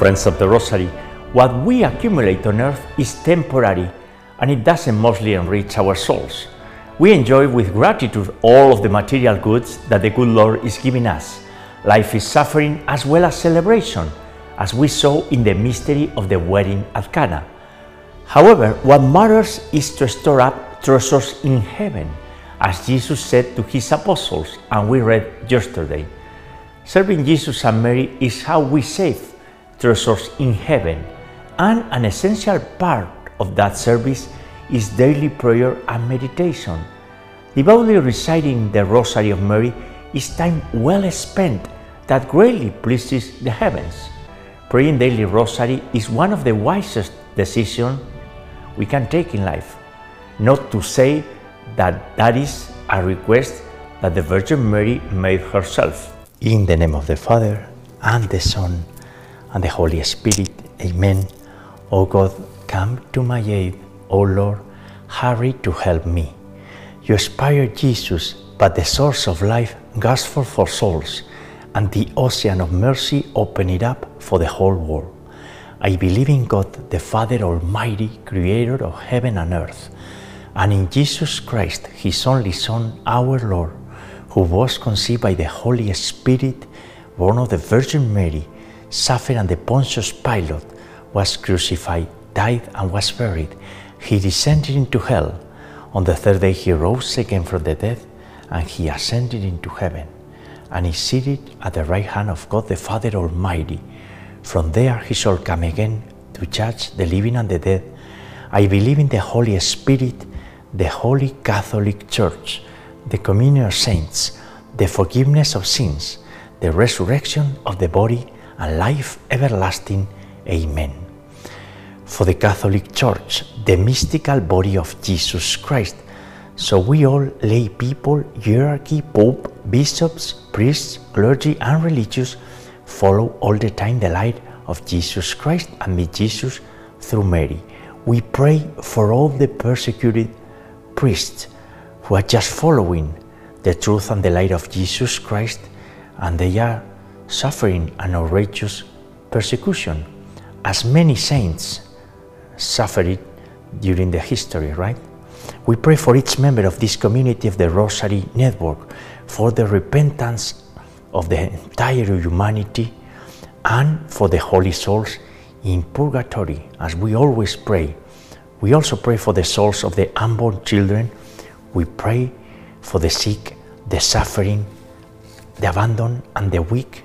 Friends of the Rosary, what we accumulate on earth is temporary and it doesn't mostly enrich our souls. We enjoy with gratitude all of the material goods that the good Lord is giving us. Life is suffering as well as celebration, as we saw in the mystery of the wedding at Cana. However, what matters is to store up treasures in heaven, as Jesus said to his apostles, and we read yesterday. Serving Jesus and Mary is how we save treasures in heaven, and an essential part of that service is daily prayer and meditation. Devoutly reciting the Rosary of Mary is time well spent that greatly pleases the heavens. Praying daily Rosary is one of the wisest decisions we can take in life. Not to say that that is a request that the Virgin Mary made herself. In the name of the Father, and the Son, and the Holy Spirit. Amen. O God, come to my aid. O Lord, hurry to help me. You inspired Jesus, but the source of life gospel for souls, and the ocean of mercy open it up for the whole world. I believe in God, the Father Almighty, creator of heaven and earth, and in Jesus Christ, his only Son, our Lord, who was conceived by the Holy Spirit, born of the Virgin Mary, suffered under Pontius Pilate, was crucified, died, and was buried. He descended into hell. On the third day he rose again from the dead, and he ascended into heaven, and is seated at the right hand of God the Father Almighty. From there he shall come again to judge the living and the dead. I believe in the Holy Spirit, the Holy Catholic Church, the communion of saints, the forgiveness of sins, the resurrection of the body, and life everlasting. Amen. For the Catholic Church, the mystical body of Jesus Christ. So we all lay people, hierarchy, pope, bishops, priests, clergy, and religious follow all the time the light of Jesus Christ and meet Jesus through Mary. We pray for all the persecuted priests who are just following the truth and the light of Jesus Christ and they are suffering an outrageous persecution, as many saints suffered during the history, right? We pray for each member of this community of the Rosary Network for the repentance of the entire humanity and for the holy souls in purgatory, as we always pray. We also pray for the souls of the unborn children. We pray for the sick, the suffering, the abandoned, and the weak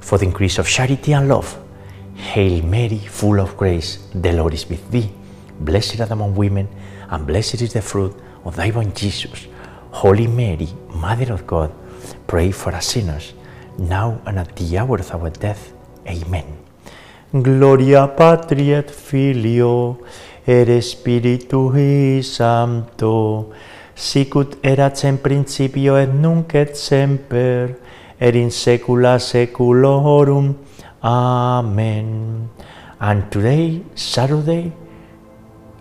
for the increase of charity and love. Hail Mary, full of grace, the Lord is with thee. Blessed art among women, and blessed is the fruit of thy womb, Jesus. Holy Mary, Mother of God, pray for us sinners, now and at the hour of our death. Amen. Gloria Patri et Filio et Spiritui Sancto, sicut erat in principio et nunc et semper et in saecula saeculorum. Amen. And today, Saturday,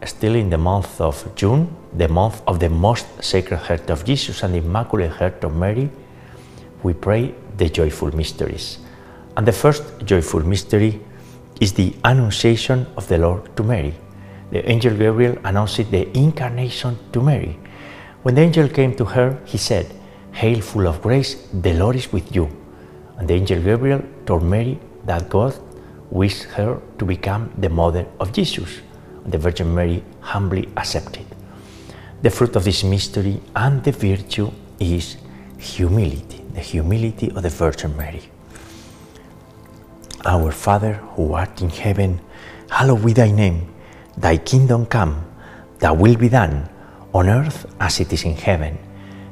still in the month of June, the month of the most sacred heart of Jesus and the Immaculate Heart of Mary, we pray the joyful mysteries. And the first joyful mystery is the Annunciation of the Lord to Mary. The angel Gabriel announced the incarnation to Mary. When the angel came to her, he said, Hail, full of grace, the Lord is with you. And the angel Gabriel told Mary that God wished her to become the mother of Jesus. The Virgin Mary humbly accepted. The fruit of this mystery and the virtue is humility, the humility of the Virgin Mary. Our Father who art in heaven, hallowed be thy name. Thy kingdom come, thy will be done, on earth as it is in heaven.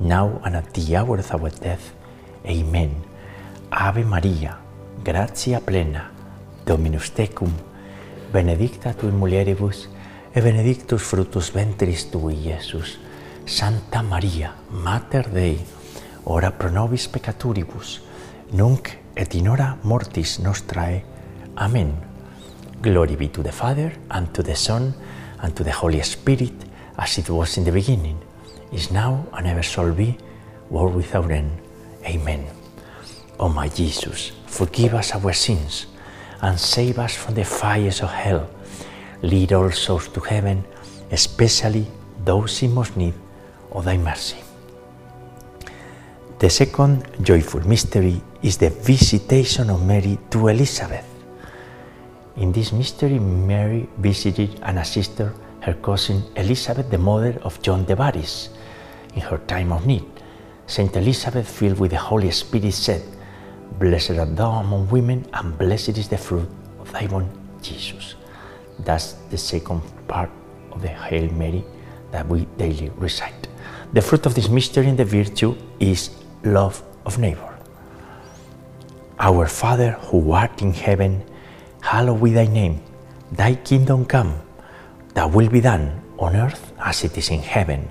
now and at the hour of our death. Amen. Ave Maria, gratia plena, Dominus tecum, benedicta tu in mulieribus, e benedictus fructus ventris tui, Iesus. Santa Maria, Mater Dei, ora pro nobis peccaturibus, nunc et in hora mortis nostrae. Amen. Glory be to the Father, and to the Son, and to the Holy Spirit, as it was in the beginning, is now, and ever shall be, world without end. Amen. O my Jesus, forgive us our sins, and save us from the fires of hell. Lead all souls to heaven, especially those in most need of thy mercy. The second joyful mystery is the visitation of Mary to Elizabeth. In this mystery, Mary visited and assisted her cousin Elizabeth, the mother of John the Baptist, in her time of need. Saint Elizabeth, filled with the Holy Spirit, said, Blessed art thou among women, and blessed is the fruit of thy womb, Jesus. That's the second part of the Hail Mary that we daily recite. The fruit of this mystery and the virtue is love of neighbor. Our Father who art in heaven, hallowed be thy name. Thy kingdom come, thy will be done on earth as it is in heaven.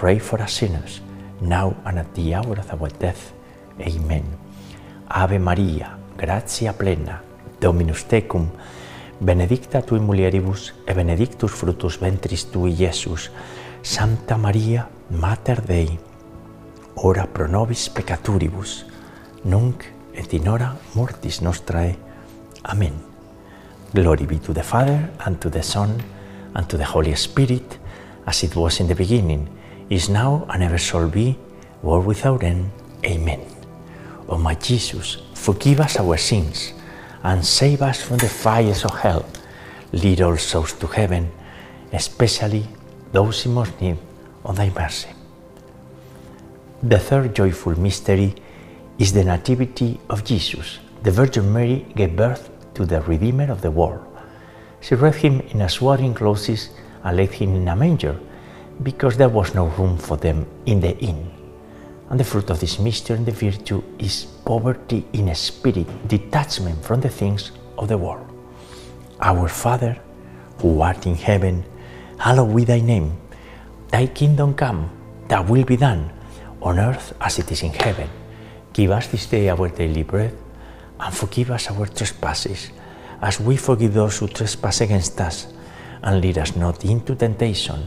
Pray for us sinners, now and at the hour of our death. Amen. Ave Maria, gratia plena, Dominus tecum, benedicta tui mulieribus, e benedictus fructus ventris tui, Iesus. Santa Maria, Mater Dei, ora pro nobis peccaturibus, nunc et in hora mortis nostrae. Amen. Glory be to the Father, and to the Son, and to the Holy Spirit, as it was in the beginning, is now, and ever shall be, world without end. Amen. O my Jesus, forgive us our sins, and save us from the fires of hell. Lead all souls to heaven, especially those in most need of thy mercy. The third joyful mystery is the Nativity of Jesus. The Virgin Mary gave birth to the Redeemer of the world. She wrapped him in a swaddling clothes and laid him in a manger, because there was no room for them in the inn. And the fruit of this mystery and the virtue is poverty in spirit, detachment from the things of the world. Our Father, who art in heaven, hallowed be thy name. Thy kingdom come, thy will be done, on earth as it is in heaven. Give us this day our daily bread, and forgive us our trespasses, as we forgive those who trespass against us. And lead us not into temptation,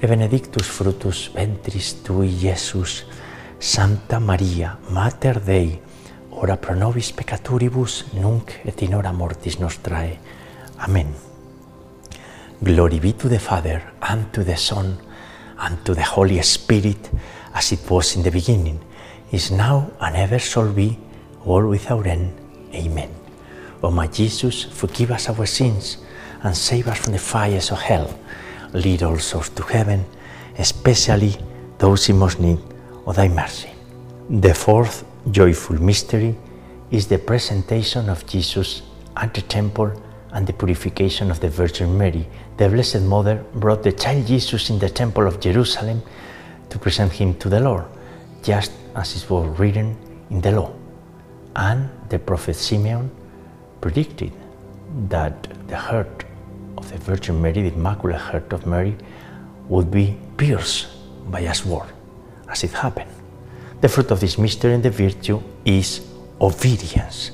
e benedictus fructus ventris tui, Iesus. Santa Maria, Mater Dei, ora pro nobis peccaturibus, nunc et in hora mortis nostrae. Amen. Glory be to the Father, and to the Son, and to the Holy Spirit, as it was in the beginning, is now, and ever shall be, world without end. Amen. O my Jesus, forgive us our sins and save us from the fires of hell. Lead all souls to heaven, especially those in most need of thy mercy. The fourth joyful mystery is the presentation of Jesus at the temple and the purification of the Virgin Mary. The Blessed Mother brought the child Jesus in the temple of Jerusalem to present him to the Lord, just as it was written in the law. And the prophet Simeon predicted that the heart of the Virgin Mary, the Immaculate Heart of Mary, would be pierced by a sword, as it happened. The fruit of this mystery and the virtue is obedience.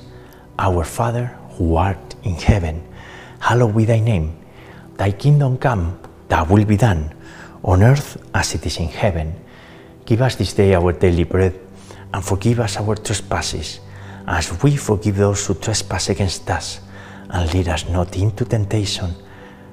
Our Father who art in heaven, hallowed be thy name. Thy kingdom come, thy will be done, on earth as it is in heaven. Give us this day our daily bread, and forgive us our trespasses, as we forgive those who trespass against us. And lead us not into temptation,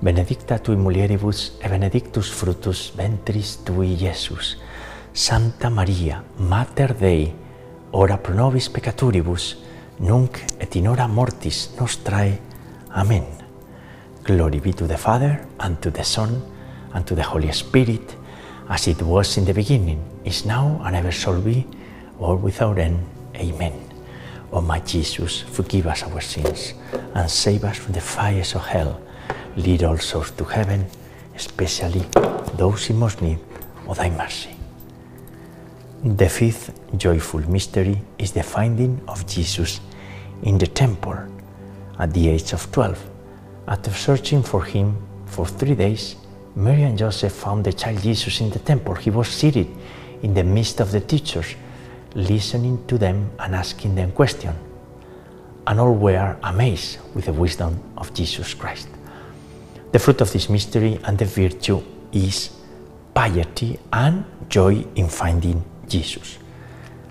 benedicta tui mulieribus, e benedictus fructus ventris tui, Iesus. Santa Maria, Mater Dei, ora pro nobis peccatoribus, nunc et in hora mortis nostrae. Amen. Glory be to the Father, and to the Son, and to the Holy Spirit, as it was in the beginning, is now, and ever shall be, world without end. Amen. O my Jesus, forgive us our sins, and save us from the fires of hell, Lead all souls to heaven, especially those in most need of thy mercy. The fifth joyful mystery is the finding of Jesus in the temple at the age of 12. After searching for him for three days, Mary and Joseph found the child Jesus in the temple. He was seated in the midst of the teachers listening to them and asking them questions. And all were amazed with the wisdom of Jesus Christ. The fruit of this mystery and the virtue is piety and joy in finding Jesus.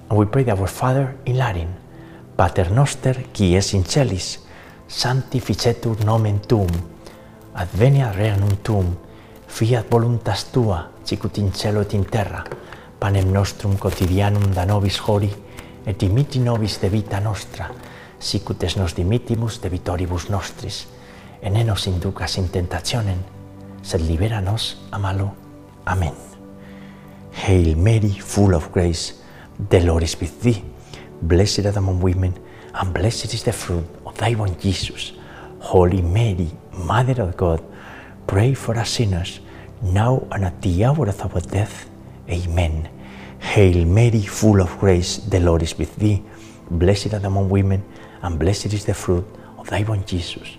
And we pray our Father in Latin, Pater noster qui es in celis, sanctificetur nomen tuum, adveniat regnum tuum, fiat voluntas tua, sicut in cielo et in terra, panem nostrum quotidianum da nobis hori, et dimitti nobis de vita nostra, sicut es nos dimittimus de vitoribus nostris, et ne nos inducas in tentationem, sed libera nos a malo. Amen. Hail Mary, full of grace, the Lord is with thee. Blessed art among women, and blessed is the fruit of thy womb, Jesus. Holy Mary, Mother of God, pray for us sinners, now and at the hour of our death. Amen. Hail Mary, full of grace, the Lord is with thee. Blessed art among women, and blessed is the fruit of thy womb, Jesus.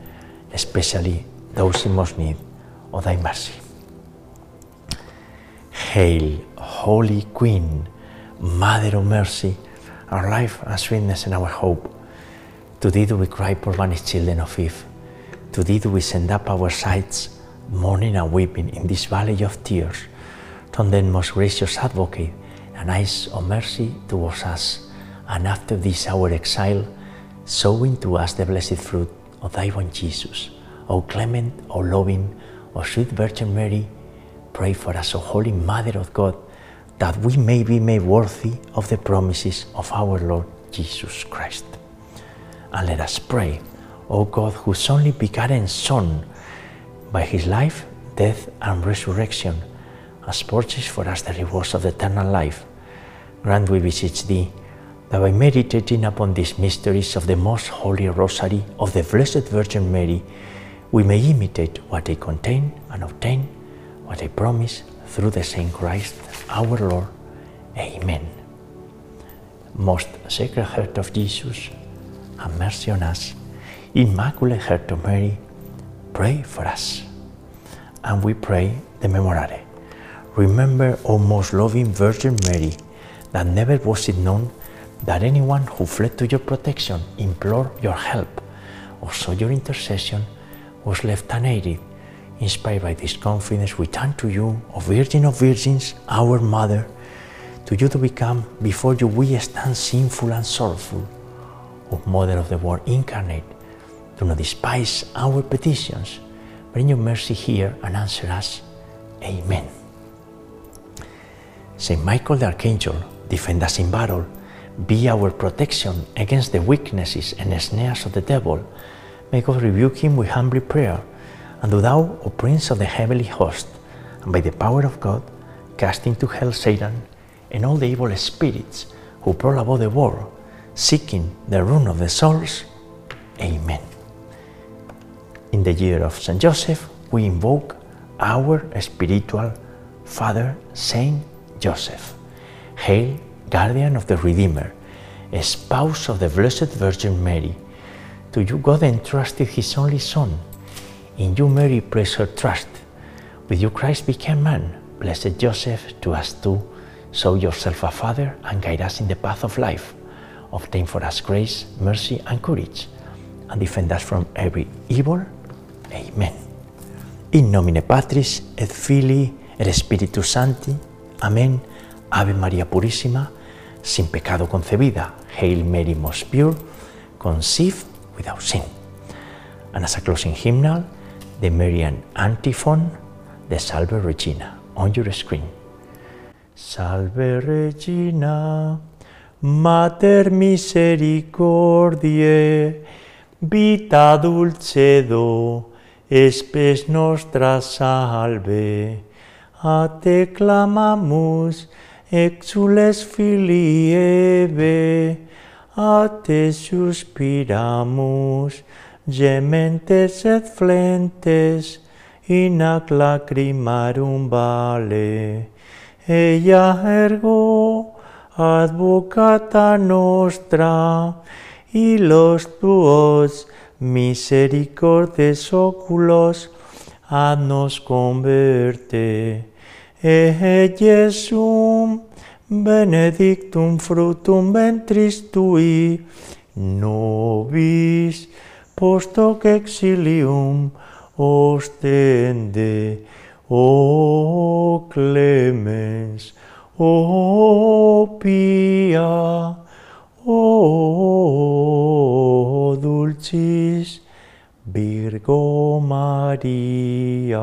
especially those in most need of thy mercy. Hail, Holy Queen, Mother of Mercy, our life, our sweetness, and our hope. To thee do we cry, poor banished children of Eve. To thee do we send up our sighs, mourning and weeping in this valley of tears. Turn then, most gracious Advocate, and eyes of mercy towards us, and after this our exile, sow into us the blessed fruit of thy womb, Jesus. O clement, O loving, O sweet Virgin Mary, pray for us, O Holy Mother of God, that we may be made worthy of the promises of our Lord Jesus Christ. And let us pray, O God, whose only begotten Son, by his life, death, and resurrection, has purchased for us the rewards of eternal life, grant we beseech thee that by meditating upon these mysteries of the most holy rosary of the Blessed Virgin Mary, we may imitate what they contain and obtain what they promise through the same Christ our Lord. Amen. Most Sacred Heart of Jesus, have mercy on us. Immaculate Heart of Mary, pray for us. And we pray the Memorare. Remember, O most loving Virgin Mary, that never was it known that anyone who fled to your protection, implored your help, or sought your intercession, was left unaided. Inspired by this confidence, we turn to you, O Virgin of Virgins, our Mother. To you to become, before you we stand sinful and sorrowful. O Mother of the Word incarnate, do not despise our petitions. Bring your mercy here and answer us. Amen. Saint Michael the Archangel, defend us in battle be our protection against the weaknesses and snares of the devil. May God rebuke him with humble prayer. And do thou, O Prince of the heavenly host, and by the power of God, cast into hell Satan and all the evil spirits who prowl about the world, seeking the ruin of the souls. Amen. In the year of Saint Joseph, we invoke our spiritual Father, Saint Joseph. Hail, guardian of the Redeemer, spouse of the Blessed Virgin Mary. To you God entrusted his only Son. In you Mary placed her trust. With you Christ became man. Blessed Joseph, to us too, show yourself a father and guide us in the path of life. Obtain for us grace, mercy, and courage, and defend us from every evil. Amen. In nomine Patris et Filii et Spiritus Sancti. Amen. Ave María Purísima sin pecado concebida. Hail Mary, most pure, conceived without sin. And as a closing hymnal, the Marian antiphon, the Salve Regina, on your screen. Salve Regina, Mater misericordiae, vita dulcedo, espes nostra salve, a te clamamus, exules filii ebe, a te suspiramus, gementes et flentes, in ac lacrimarum vale. Ella ergo, advocata nostra, y los tuos misericordes oculos, ad nos converte. E Jesum benedictum fructum ventris tui, nobis post hoc exilium ostende, o clemens, o pia, o dulcis Virgo Maria.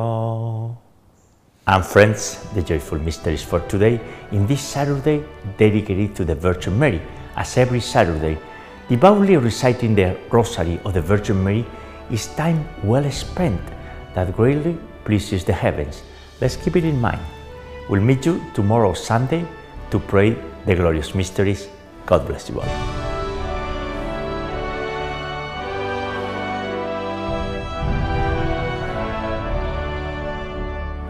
And friends, the joyful mysteries for today in this Saturday dedicated to the Virgin Mary, as every Saturday, devoutly reciting the Rosary of the Virgin Mary is time well spent that greatly pleases the heavens. Let's keep it in mind. We'll meet you tomorrow Sunday to pray the glorious mysteries. God bless you all.